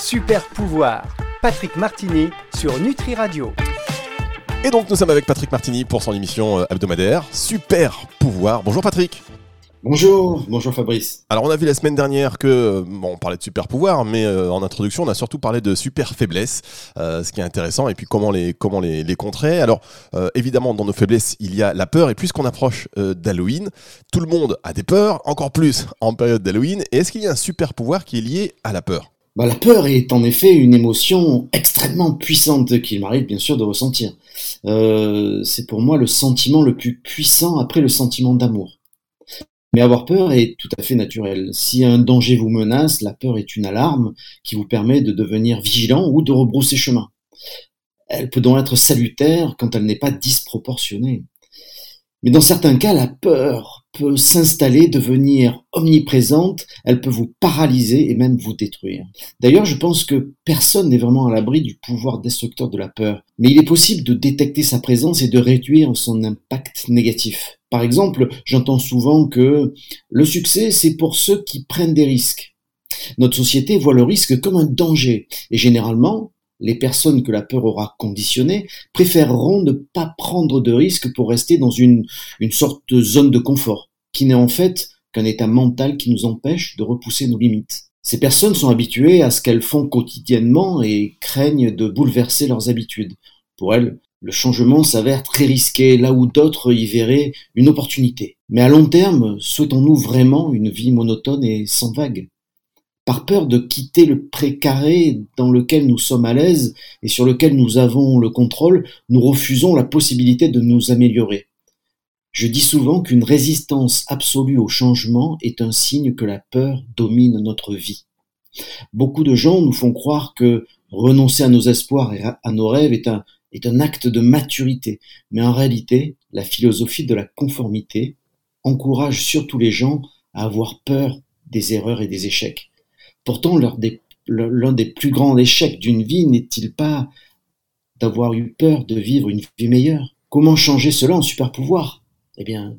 Super pouvoir, Patrick Martini sur Nutri Radio. Et donc nous sommes avec Patrick Martini pour son émission euh, hebdomadaire Super pouvoir. Bonjour Patrick. Bonjour, bonjour Fabrice. Alors on a vu la semaine dernière que euh, bon, on parlait de super pouvoir, mais euh, en introduction on a surtout parlé de super faiblesse, ce qui est intéressant, et puis comment les comment les, les contrer. Alors évidemment dans nos faiblesses il y a la peur, et puisqu'on approche d'Halloween, tout le monde a des peurs, encore plus en période d'Halloween. Et est-ce qu'il y a un super pouvoir qui est lié à la peur? Bah, la peur est en effet une émotion extrêmement puissante qu'il m'arrive bien sûr de ressentir. Euh, c'est pour moi le sentiment le plus puissant après le sentiment d'amour. Mais avoir peur est tout à fait naturel. Si un danger vous menace, la peur est une alarme qui vous permet de devenir vigilant ou de rebrousser chemin. Elle peut donc être salutaire quand elle n'est pas disproportionnée. Mais dans certains cas, la peur peut s'installer, devenir omniprésente, elle peut vous paralyser et même vous détruire. D'ailleurs, je pense que personne n'est vraiment à l'abri du pouvoir destructeur de la peur, mais il est possible de détecter sa présence et de réduire son impact négatif. Par exemple, j'entends souvent que le succès, c'est pour ceux qui prennent des risques. Notre société voit le risque comme un danger, et généralement, les personnes que la peur aura conditionnées préféreront ne pas prendre de risques pour rester dans une, sorte de zone de confort, qui n'est en fait qu'un état mental qui nous empêche de repousser nos limites. Ces personnes sont habituées à ce qu'elles font quotidiennement et craignent de bouleverser leurs habitudes. Pour elles, le changement s'avère très risqué, là où d'autres y verraient une opportunité. Mais à long terme, souhaitons-nous vraiment une vie monotone et sans vagues? Par peur de quitter le précaré dans lequel nous sommes à l'aise et sur lequel nous avons le contrôle, nous refusons la possibilité de nous améliorer. Je dis souvent qu'une résistance absolue au changement est un signe que la peur domine notre vie. Beaucoup de gens nous font croire que renoncer à nos espoirs et à nos rêves est un, est un acte de maturité, mais en réalité, la philosophie de la conformité encourage surtout les gens à avoir peur des erreurs et des échecs. Pourtant, l'un des, plus grands échecs d'une vie n'est-il pas d'avoir eu peur de vivre une vie meilleure? Comment changer cela en super pouvoir? Eh bien,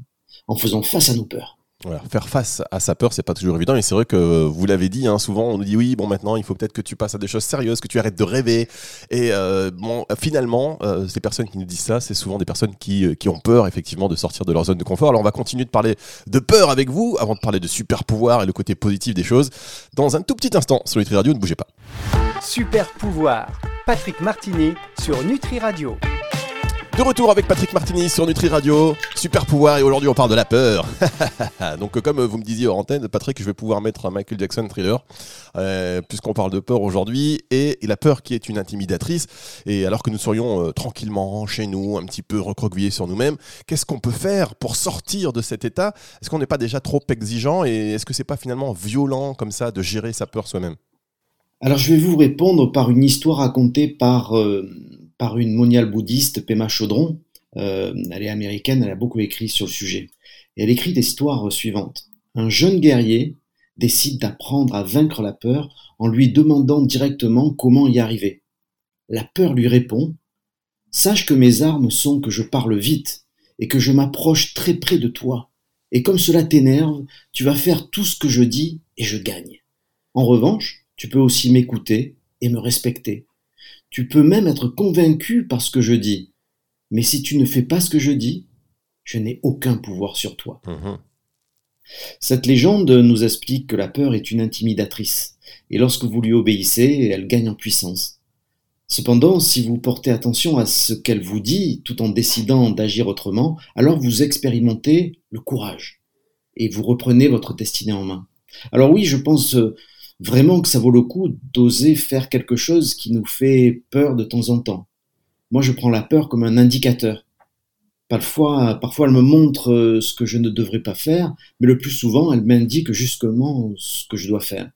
en faisant face à nos peurs faire face à sa peur, c'est pas toujours évident. Et c'est vrai que vous l'avez dit, hein, souvent on nous dit oui, bon maintenant il faut peut-être que tu passes à des choses sérieuses, que tu arrêtes de rêver. Et euh, bon, finalement, euh, ces personnes qui nous disent ça, c'est souvent des personnes qui, euh, qui, ont peur effectivement de sortir de leur zone de confort. Alors on va continuer de parler de peur avec vous avant de parler de super pouvoir et le côté positif des choses dans un tout petit instant sur Nutri Radio. Ne bougez pas. Super pouvoir, Patrick Martini sur Nutri Radio. De retour avec Patrick Martini sur Nutri Radio, super pouvoir et aujourd'hui on parle de la peur. Donc comme vous me disiez en antenne, Patrick, je vais pouvoir mettre un Michael Jackson thriller euh, puisqu'on parle de peur aujourd'hui et, la peur qui est une intimidatrice. Et alors que nous serions euh, tranquillement chez nous, un petit peu recroquevillés sur nous-mêmes, qu'est-ce qu'on peut faire pour sortir de cet état? Est-ce qu'on n'est pas déjà trop exigeant et est-ce que c'est pas finalement violent comme ça de gérer sa peur soi-même? Alors je vais vous répondre par une histoire racontée par euh, une moniale bouddhiste, Pema Chaudron. Euh, elle est américaine, elle a beaucoup écrit sur le sujet. Et elle écrit des histoires suivantes. Un jeune guerrier décide d'apprendre à vaincre la peur en lui demandant directement comment y arriver. La peur lui répond Sache que mes armes sont que je parle vite et que je m'approche très près de toi. Et comme cela t'énerve, tu vas faire tout ce que je dis et je gagne. En revanche, tu peux aussi m'écouter et me respecter. Tu peux même être convaincu par ce que je dis. Mais si tu ne fais pas ce que je dis, je n'ai aucun pouvoir sur toi. Mhm. Cette légende nous explique que la peur est une intimidatrice, et lorsque vous lui obéissez, elle gagne en puissance. Cependant, si vous portez attention à ce qu'elle vous dit tout en décidant d'agir autrement, alors vous expérimentez le courage, et vous reprenez votre destinée en main. Alors oui, je pense vraiment que ça vaut le coup d'oser faire quelque chose qui nous fait peur de temps en temps. Moi, je prends la peur comme un indicateur. Parfois, elle me montre euh, ce que je ne devrais pas faire, mais le plus souvent, elle m'indique justement ce que je dois faire.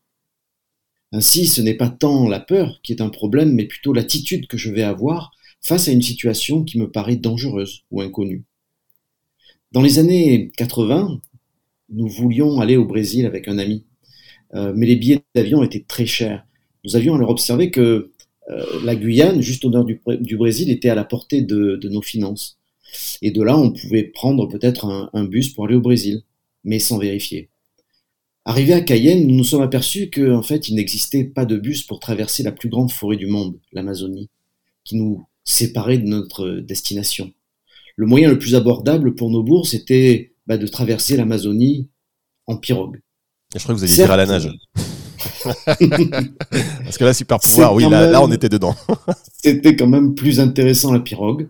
Ainsi, ce n'est pas tant la peur qui est un problème, mais plutôt l'attitude que je vais avoir face à une situation qui me paraît dangereuse ou inconnue. Dans les années 80, nous voulions aller au Brésil avec un ami. Euh, mais les billets d'avion étaient très chers. Nous avions alors observé que euh, la Guyane, juste au nord du, Brésil, était à la portée de, nos finances. Et de là, on pouvait prendre peut-être un, bus pour aller au Brésil, mais sans vérifier. Arrivé à Cayenne, nous nous sommes aperçus qu'en fait, il n'existait pas de bus pour traverser la plus grande forêt du monde, l'Amazonie, qui nous séparait de notre destination. Le moyen le plus abordable pour nos bourses était bah, de traverser l'Amazonie en pirogue. Je crois que vous alliez dire à la nage. Parce que là, super pouvoir, oui, là, on était dedans. C'était quand même plus intéressant la pirogue.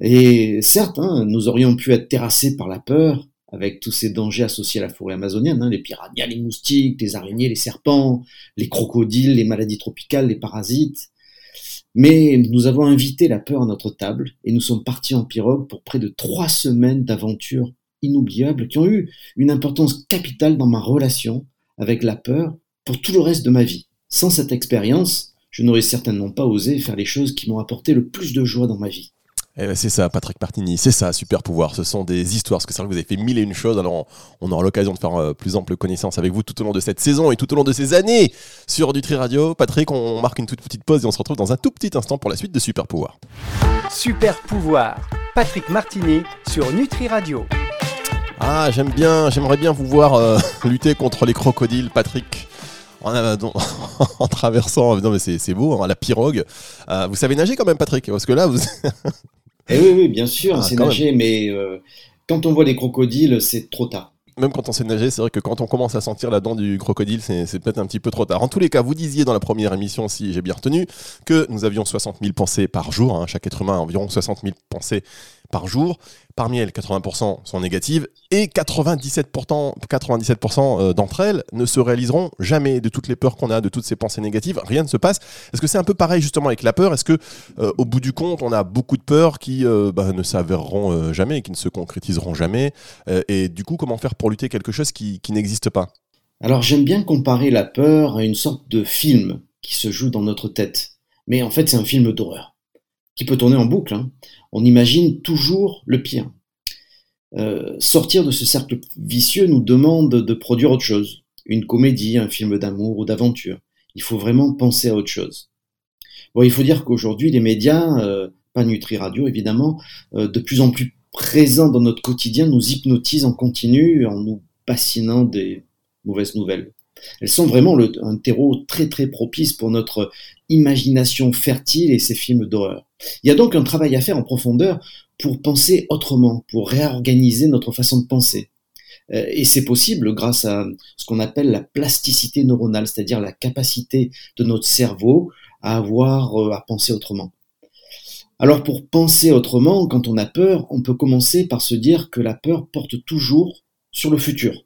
Et certes, hein, nous aurions pu être terrassés par la peur, avec tous ces dangers associés à la forêt amazonienne, hein, les piranhas, les moustiques, les araignées, les serpents, les crocodiles, les maladies tropicales, les parasites. Mais nous avons invité la peur à notre table et nous sommes partis en pirogue pour près de trois semaines d'aventures inoubliables qui ont eu une importance capitale dans ma relation avec la peur pour tout le reste de ma vie. Sans cette expérience, je n'aurais certainement pas osé faire les choses qui m'ont apporté le plus de joie dans ma vie. Eh ben, c'est ça, Patrick Martini, c'est ça, super pouvoir. Ce sont des histoires, parce que c'est vrai que vous avez fait mille et une choses. Alors, on, aura l'occasion de faire euh, plus ample connaissance avec vous tout au long de cette saison et tout au long de ces années sur Nutri Radio. Patrick, on marque une toute petite pause et on se retrouve dans un tout petit instant pour la suite de Super Pouvoir. Super Pouvoir, Patrick Martini sur Nutri Radio. Ah, j'aime bien, j'aimerais bien vous voir euh, lutter contre les crocodiles, Patrick en, traversant, non mais c'est beau, hein, la pirogue. Euh, vous savez nager quand même, Patrick Parce que là, vous. eh oui, oui, bien sûr, ah, c'est nager, mais euh, quand on voit les crocodiles, c'est trop tard même quand on sait nager, c'est vrai que quand on commence à sentir la dent du crocodile, c'est peut-être un petit peu trop tard. En tous les cas, vous disiez dans la première émission, si j'ai bien retenu, que nous avions 60 000 pensées par jour. Hein, chaque être humain a environ 60 000 pensées par jour. Parmi elles, 80% sont négatives et 97%, 97% euh, d'entre elles ne se réaliseront jamais. De toutes les peurs qu'on a, de toutes ces pensées négatives, rien ne se passe. Est-ce que c'est un peu pareil justement avec la peur? Est-ce que euh, au bout du compte, on a beaucoup de peurs qui euh, bah, ne s'avéreront jamais, qui ne se concrétiseront jamais? Et du coup, comment faire pour lutter quelque chose qui n'existe pas? Alors j'aime bien comparer la peur à une sorte de film qui se joue dans notre tête. Mais en fait, c'est un film d'horreur qui peut tourner en boucle. Hein. On imagine toujours le pire. Euh, sortir de ce cercle vicieux nous demande de produire autre chose, une comédie, un film d'amour ou d'aventure. Il faut vraiment penser à autre chose. Bon, il faut dire qu'aujourd'hui, les médias, euh, pas Nutri Radio évidemment, euh, de plus en plus présents dans notre quotidien, nous hypnotisent en continu en nous bassinant des mauvaises nouvelles. Elles sont vraiment un terreau très très propice pour notre imagination fertile et ses films d'horreur. Il y a donc un travail à faire en profondeur pour penser autrement, pour réorganiser notre façon de penser. Euh, et c'est possible grâce à ce qu'on appelle la plasticité neuronale, c'est-à-dire la capacité de notre cerveau à avoir euh, à penser autrement. Alors pour penser autrement, quand on a peur, on peut commencer par se dire que la peur porte toujours sur le futur.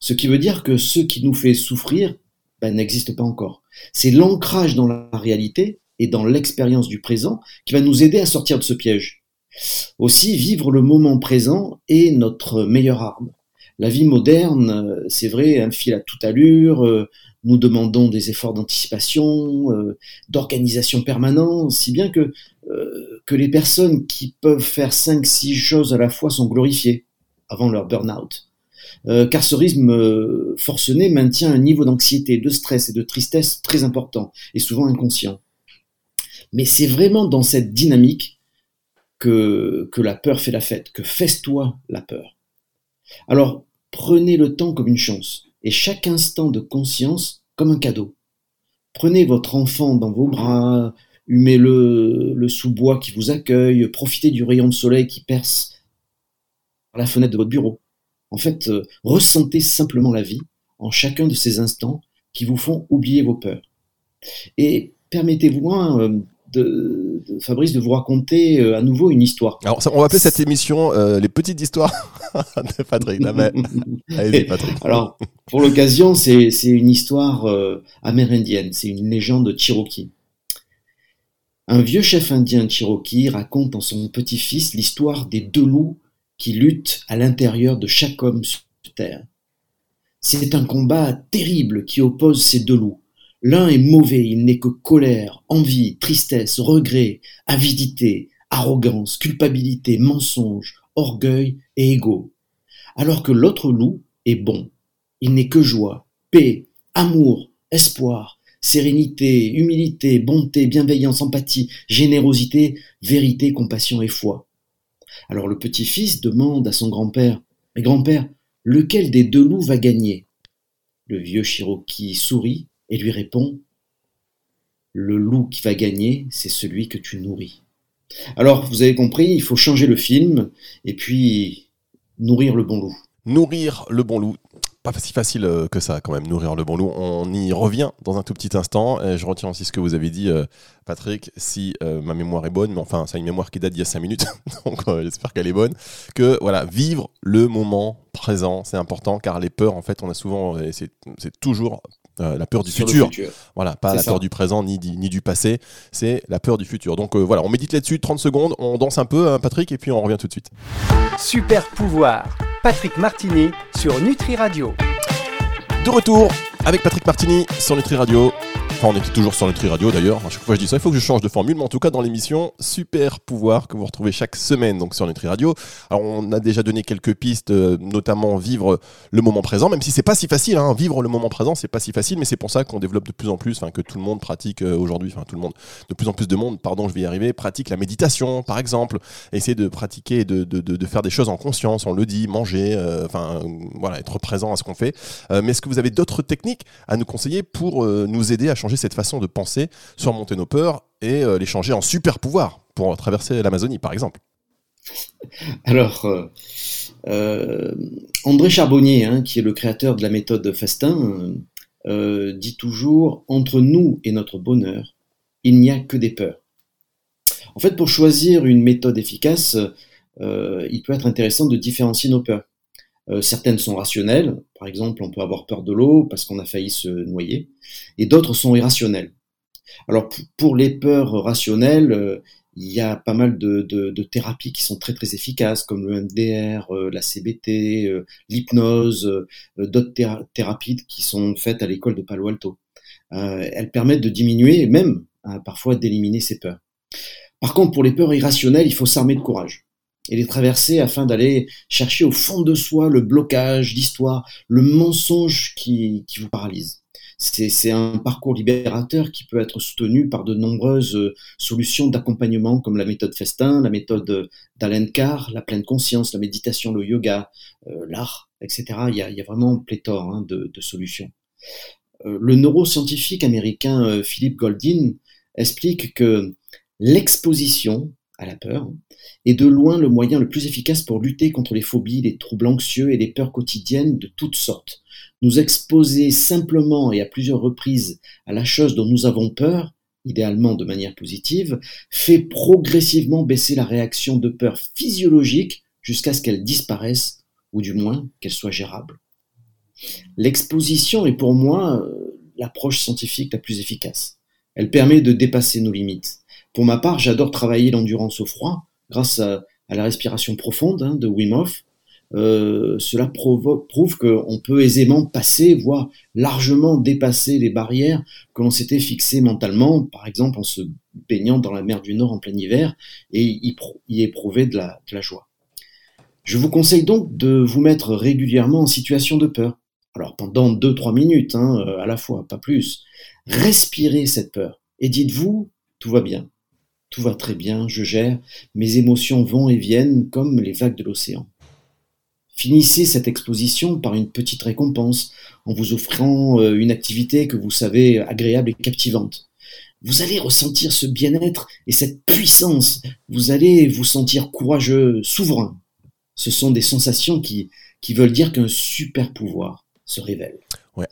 Ce qui veut dire que ce qui nous fait souffrir ben, n'existe pas encore. C'est l'ancrage dans la réalité et dans l'expérience du présent qui va nous aider à sortir de ce piège. Aussi, vivre le moment présent est notre meilleure arme. La vie moderne, c'est vrai, un fil à toute allure, euh, nous demandons des efforts d'anticipation, euh, d'organisation permanente, si bien que, euh, que les personnes qui peuvent faire 5-6 choses à la fois sont glorifiées avant leur burn-out. Car ce rythme forcené maintient un niveau d'anxiété, de stress et de tristesse très important, et souvent inconscient. Mais c'est vraiment dans cette dynamique que, la peur fait la fête, que fesse-toi la peur. Alors, prenez le temps comme une chance, et chaque instant de conscience comme un cadeau. Prenez votre enfant dans vos bras, humez-le le sous-bois qui vous accueille, profitez du rayon de soleil qui perce la fenêtre de votre bureau. En fait, euh, ressentez simplement la vie en chacun de ces instants qui vous font oublier vos peurs. Et permettez-vous euh, de, Fabrice de vous raconter euh, à nouveau une histoire. Alors, on va appeler cette émission euh, les petites histoires de Patrick. Allez-y, Patrick. Alors, pour l'occasion, c'est une histoire euh, amérindienne, c'est une légende Cherokee. Un vieux chef indien Cherokee raconte en son petit-fils l'histoire des deux loups qui luttent à l'intérieur de chaque homme sur Terre. C'est un combat terrible qui oppose ces deux loups L'un est mauvais, il n'est que colère, envie, tristesse, regret, avidité, arrogance, culpabilité, mensonge, orgueil et égo. Alors que l'autre loup est bon, il n'est que joie, paix, amour, espoir, sérénité, humilité, bonté, bienveillance, empathie, générosité, vérité, compassion et foi. Alors le petit-fils demande à son grand-père, Mais grand-père, lequel des deux loups va gagner? Le vieux Cherokee sourit et lui répond Le loup qui va gagner, c'est celui que tu nourris. Alors, vous avez compris, il faut changer le film et puis nourrir le bon loup. Nourrir le bon loup pas si facile euh, que ça quand même, nourrir le bon loup. On y revient dans un tout petit instant. Je retiens aussi ce que vous avez dit, euh, Patrick, si euh, ma mémoire est bonne, mais enfin, c'est une mémoire qui date d'il y a 5 minutes, donc j'espère qu'elle est bonne, que voilà, vivre le moment présent, c'est important, car les peurs, en fait, on a souvent, c'est toujours la peur du futur. Voilà, pas la peur du présent ni, ni du passé, c'est la peur du futur. Donc voilà, on médite là-dessus 30 secondes, on danse un peu, hein, Patrick, et puis on revient tout de suite. Super pouvoir Patrick Martini sur Nutri Radio. De retour avec Patrick Martini sur Nutri Radio. On est toujours sur Nutri Radio d'ailleurs. À chaque fois, je dis ça, il faut que je change de formule. Mais en tout cas, dans l'émission Super Pouvoir que vous retrouvez chaque semaine donc sur Nutri Radio. Alors, on a déjà donné quelques pistes, euh, notamment vivre le moment présent, même si c'est pas si facile. Hein. Vivre le moment présent, c'est pas si facile, mais c'est pour ça qu'on développe de plus en plus, que tout le monde pratique euh, aujourd'hui, enfin, tout le monde, de plus en plus de monde, pardon, je vais y arriver, pratique la méditation, par exemple. Essayer de pratiquer de, de, de, faire des choses en conscience, on le dit, manger, euh, enfin, voilà, être présent à ce qu'on fait. mais est-ce que vous avez d'autres techniques à nous conseiller pour nous aider à changer cette façon de penser, surmonter nos peurs et euh, les changer en super pouvoir pour traverser l'Amazonie, par exemple Alors, euh, euh, André Charbonnier, hein, qui est le créateur de la méthode Festin, dit toujours Entre nous et notre bonheur, il n'y a que des peurs. En fait, pour choisir une méthode efficace, il peut être intéressant de différencier nos peurs. Euh, certaines sont rationnelles, par exemple on peut avoir peur de l'eau parce qu'on a failli se noyer, et d'autres sont irrationnelles. Alors pour les peurs rationnelles, euh, il y a pas mal de, thérapies qui sont très très efficaces, comme le MDR, euh, la CBT, l'hypnose, d'autres thérapies qui sont faites à l'école de Palo Alto. elles permettent de diminuer, même parfois d'éliminer ces peurs. Par contre, pour les peurs irrationnelles, il faut s'armer de courage et les traverser afin d'aller chercher au fond de soi le blocage, l'histoire, le mensonge qui, qui vous paralyse. C'est un parcours libérateur qui peut être soutenu par de nombreuses euh, solutions d'accompagnement comme la méthode Festin, la méthode d'Alain Carr, la pleine conscience, la méditation, le yoga, euh, l'art, etc. Il y, a, il y a, vraiment pléthore hein, de, solutions. Euh, le neuroscientifique américain Philippe Goldin explique que l'exposition à la peur, est de loin le moyen le plus efficace pour lutter contre les phobies, les troubles anxieux et les peurs quotidiennes de toutes sortes. Nous exposer simplement et à plusieurs reprises à la chose dont nous avons peur, idéalement de manière positive, fait progressivement baisser la réaction de peur physiologique jusqu'à ce qu'elle disparaisse, ou du moins qu'elle soit gérable. L'exposition est pour moi euh, l'approche scientifique la plus efficace. Elle permet de dépasser nos limites pour ma part, j'adore travailler l'endurance au froid grâce à, la respiration profonde hein, de Wim Hof. Euh, cela prouve qu'on peut aisément passer, voire largement dépasser les barrières que l'on s'était fixées mentalement, par exemple en se baignant dans la mer du Nord en plein hiver et y, éprouver de la, joie. Je vous conseille donc de vous mettre régulièrement en situation de peur. Alors pendant 2-3 minutes hein, euh, à la fois, pas plus. Respirez cette peur et dites-vous, tout va bien tout va très bien, je gère, mes émotions vont et viennent comme les vagues de l'océan. Finissez cette exposition par une petite récompense, en vous offrant euh, une activité que vous savez agréable et captivante. Vous allez ressentir ce bien-être et cette puissance. Vous allez vous sentir courageux, souverain. Ce sont des sensations qui, qui veulent dire qu'un super pouvoir se révèle.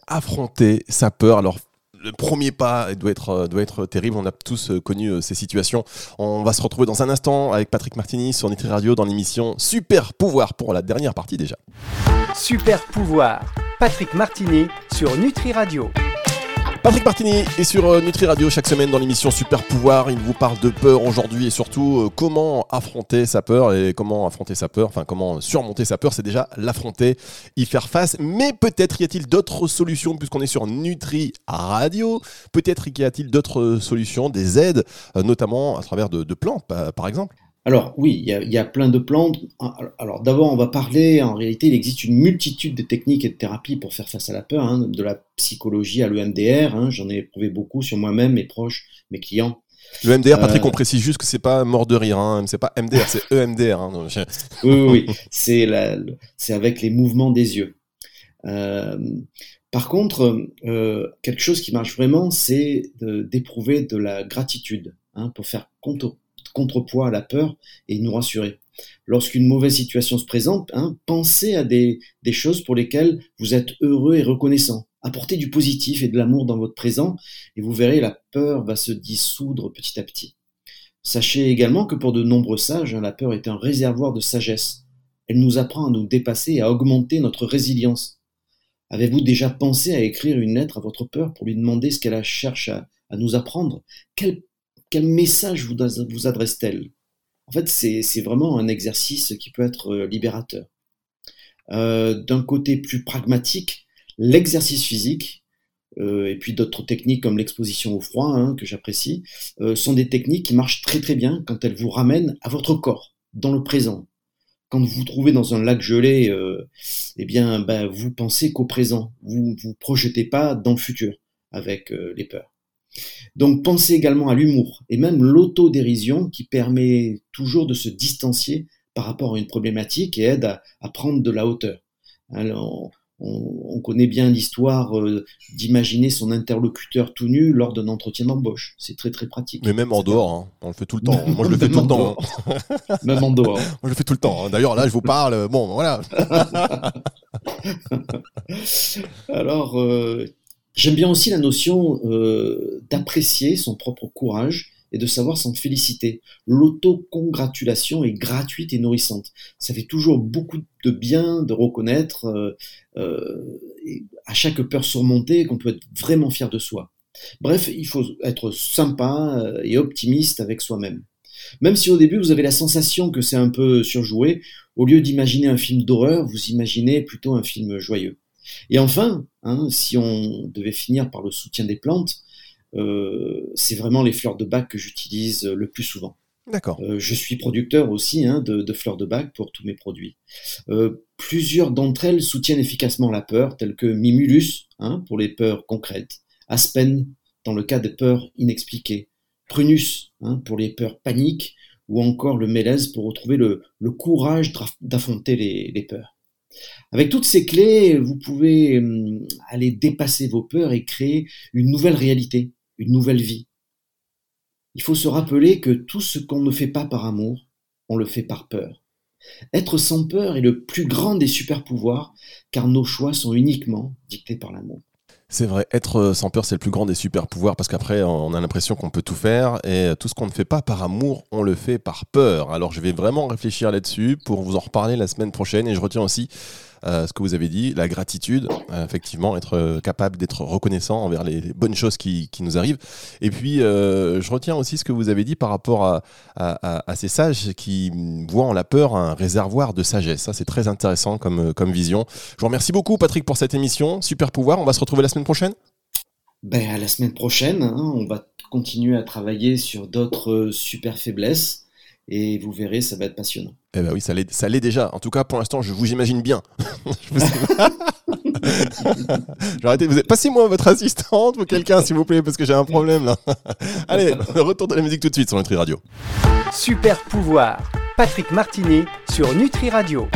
Affronter sa peur. Alors le premier pas doit être, euh, doit être terrible. On a tous euh, connu euh, ces situations. On va se retrouver dans un instant avec Patrick Martini sur Nutri Radio dans l'émission Super Pouvoir pour la dernière partie déjà. Super Pouvoir, Patrick Martini sur Nutri Radio. Patrick Martini est sur euh, Nutri Radio chaque semaine dans l'émission Super Pouvoir. Il vous parle de peur aujourd'hui et surtout euh, comment affronter sa peur et comment affronter sa peur, enfin comment surmonter sa peur, c'est déjà l'affronter, y faire face. Mais peut-être y a-t-il d'autres solutions puisqu'on est sur Nutri Radio. Peut-être y a-t-il d'autres solutions, des aides, euh, notamment à travers de, plantes par exemple. Alors oui, il y, a, plein de plantes. Alors d'abord, on va parler, en réalité, il existe une multitude de techniques et de thérapies pour faire face à la peur, hein, de la psychologie à l'EMDR, hein, j'en ai éprouvé beaucoup sur moi-même, mes proches, mes clients. Le MDR, Patrick, euh, on précise juste que c'est pas mort de rire, hein, c'est pas MDR, c'est EMDR. Hein, oui, oui, c'est avec les mouvements des yeux. Euh, Par contre, euh, quelque chose qui marche vraiment, c'est d'éprouver de, la gratitude hein, pour faire contre, contrepoids à la peur et nous rassurer. Lorsqu'une mauvaise situation se présente, hein, pensez à des, choses pour lesquelles vous êtes heureux et reconnaissant. Apportez du positif et de l'amour dans votre présent et vous verrez la peur va se dissoudre petit à petit. Sachez également que pour de nombreux sages, hein, la peur est un réservoir de sagesse. Elle nous apprend à nous dépasser et à augmenter notre résilience. Avez-vous déjà pensé à écrire une lettre à votre peur pour lui demander ce qu'elle cherche à, nous apprendre? Quel, quel, message vous, adresse-t-elle? En fait, c'est vraiment un exercice qui peut être euh, libérateur. Euh, D'un côté plus pragmatique, l'exercice physique euh, et puis d'autres techniques comme l'exposition au froid, hein, que j'apprécie, sont des techniques qui marchent très très bien quand elles vous ramènent à votre corps, dans le présent. Quand vous vous trouvez dans un lac gelé, eh bien, ben, vous pensez qu'au présent, vous vous projetez pas dans le futur avec les peurs. Donc pensez également à l'humour et même l'autodérision qui permet toujours de se distancier par rapport à une problématique et aide à, à prendre de la hauteur. Alors, on, connaît bien l'histoire euh, d'imaginer son interlocuteur tout nu lors d'un entretien d'embauche. C'est très très pratique. Mais même en dehors, hein. on le fait tout le temps. Moi je le fais tout le temps. même en dehors. Moi je le fais tout le temps. Hein. D'ailleurs là je vous parle. Bon voilà. Alors euh, j'aime bien aussi la notion euh, d'apprécier son propre courage et de savoir s'en féliciter. L'autocongratulation est gratuite et nourrissante. Ça fait toujours beaucoup de bien de reconnaître euh, euh, à chaque peur surmontée qu'on peut être vraiment fier de soi. Bref, il faut être sympa euh, et optimiste avec soi-même. Même si au début vous avez la sensation que c'est un peu surjoué, au lieu d'imaginer un film d'horreur, vous imaginez plutôt un film joyeux. Et enfin, hein, si on devait finir par le soutien des plantes, c'est vraiment les fleurs de bac que j'utilise le plus souvent. D'accord. Euh, je suis producteur aussi hein, de, fleurs de bac pour tous mes produits. Euh, plusieurs d'entre elles soutiennent efficacement la peur, telles que Mimulus hein, pour les peurs concrètes, Aspen dans le cas des peurs inexpliquées, Prunus hein, pour les peurs paniques, ou encore le mélèze pour retrouver le, courage d'affronter les, peurs. Avec toutes ces clés, vous pouvez hum, aller dépasser vos peurs et créer une nouvelle réalité, une nouvelle vie. Il faut se rappeler que tout ce qu'on ne fait pas par amour, on le fait par peur. Être sans peur est le plus grand des super pouvoirs, car nos choix sont uniquement dictés par l'amour. C'est vrai, être sans peur, c'est le plus grand des super pouvoirs parce qu'après, on a l'impression qu'on peut tout faire et tout ce qu'on ne fait pas par amour, on le fait par peur. Alors, je vais vraiment réfléchir là-dessus pour vous en reparler la semaine prochaine et je retiens aussi euh, ce que vous avez dit, la gratitude, euh, effectivement, être euh, capable d'être reconnaissant envers les, bonnes choses qui, nous arrivent. Et puis, je retiens aussi ce que vous avez dit par rapport à, ces sages qui voient en la peur un réservoir de sagesse. Ça, c'est très intéressant comme, comme vision. Je vous remercie beaucoup, Patrick, pour cette émission. Super pouvoir. On va se retrouver la semaine prochaine. Ben, à la semaine prochaine, hein, on va continuer à travailler sur d'autres super faiblesses et vous verrez, ça va être passionnant. Eh ben oui, ça l'est déjà. En tout cas, pour l'instant, je vous imagine bien. Arrêtez, vous. Passez-moi votre assistante ou quelqu'un, s'il vous plaît, parce que j'ai un problème là. Allez, retour de la musique tout de suite sur Nutri Radio. Super pouvoir, Patrick Martini sur Nutri Radio.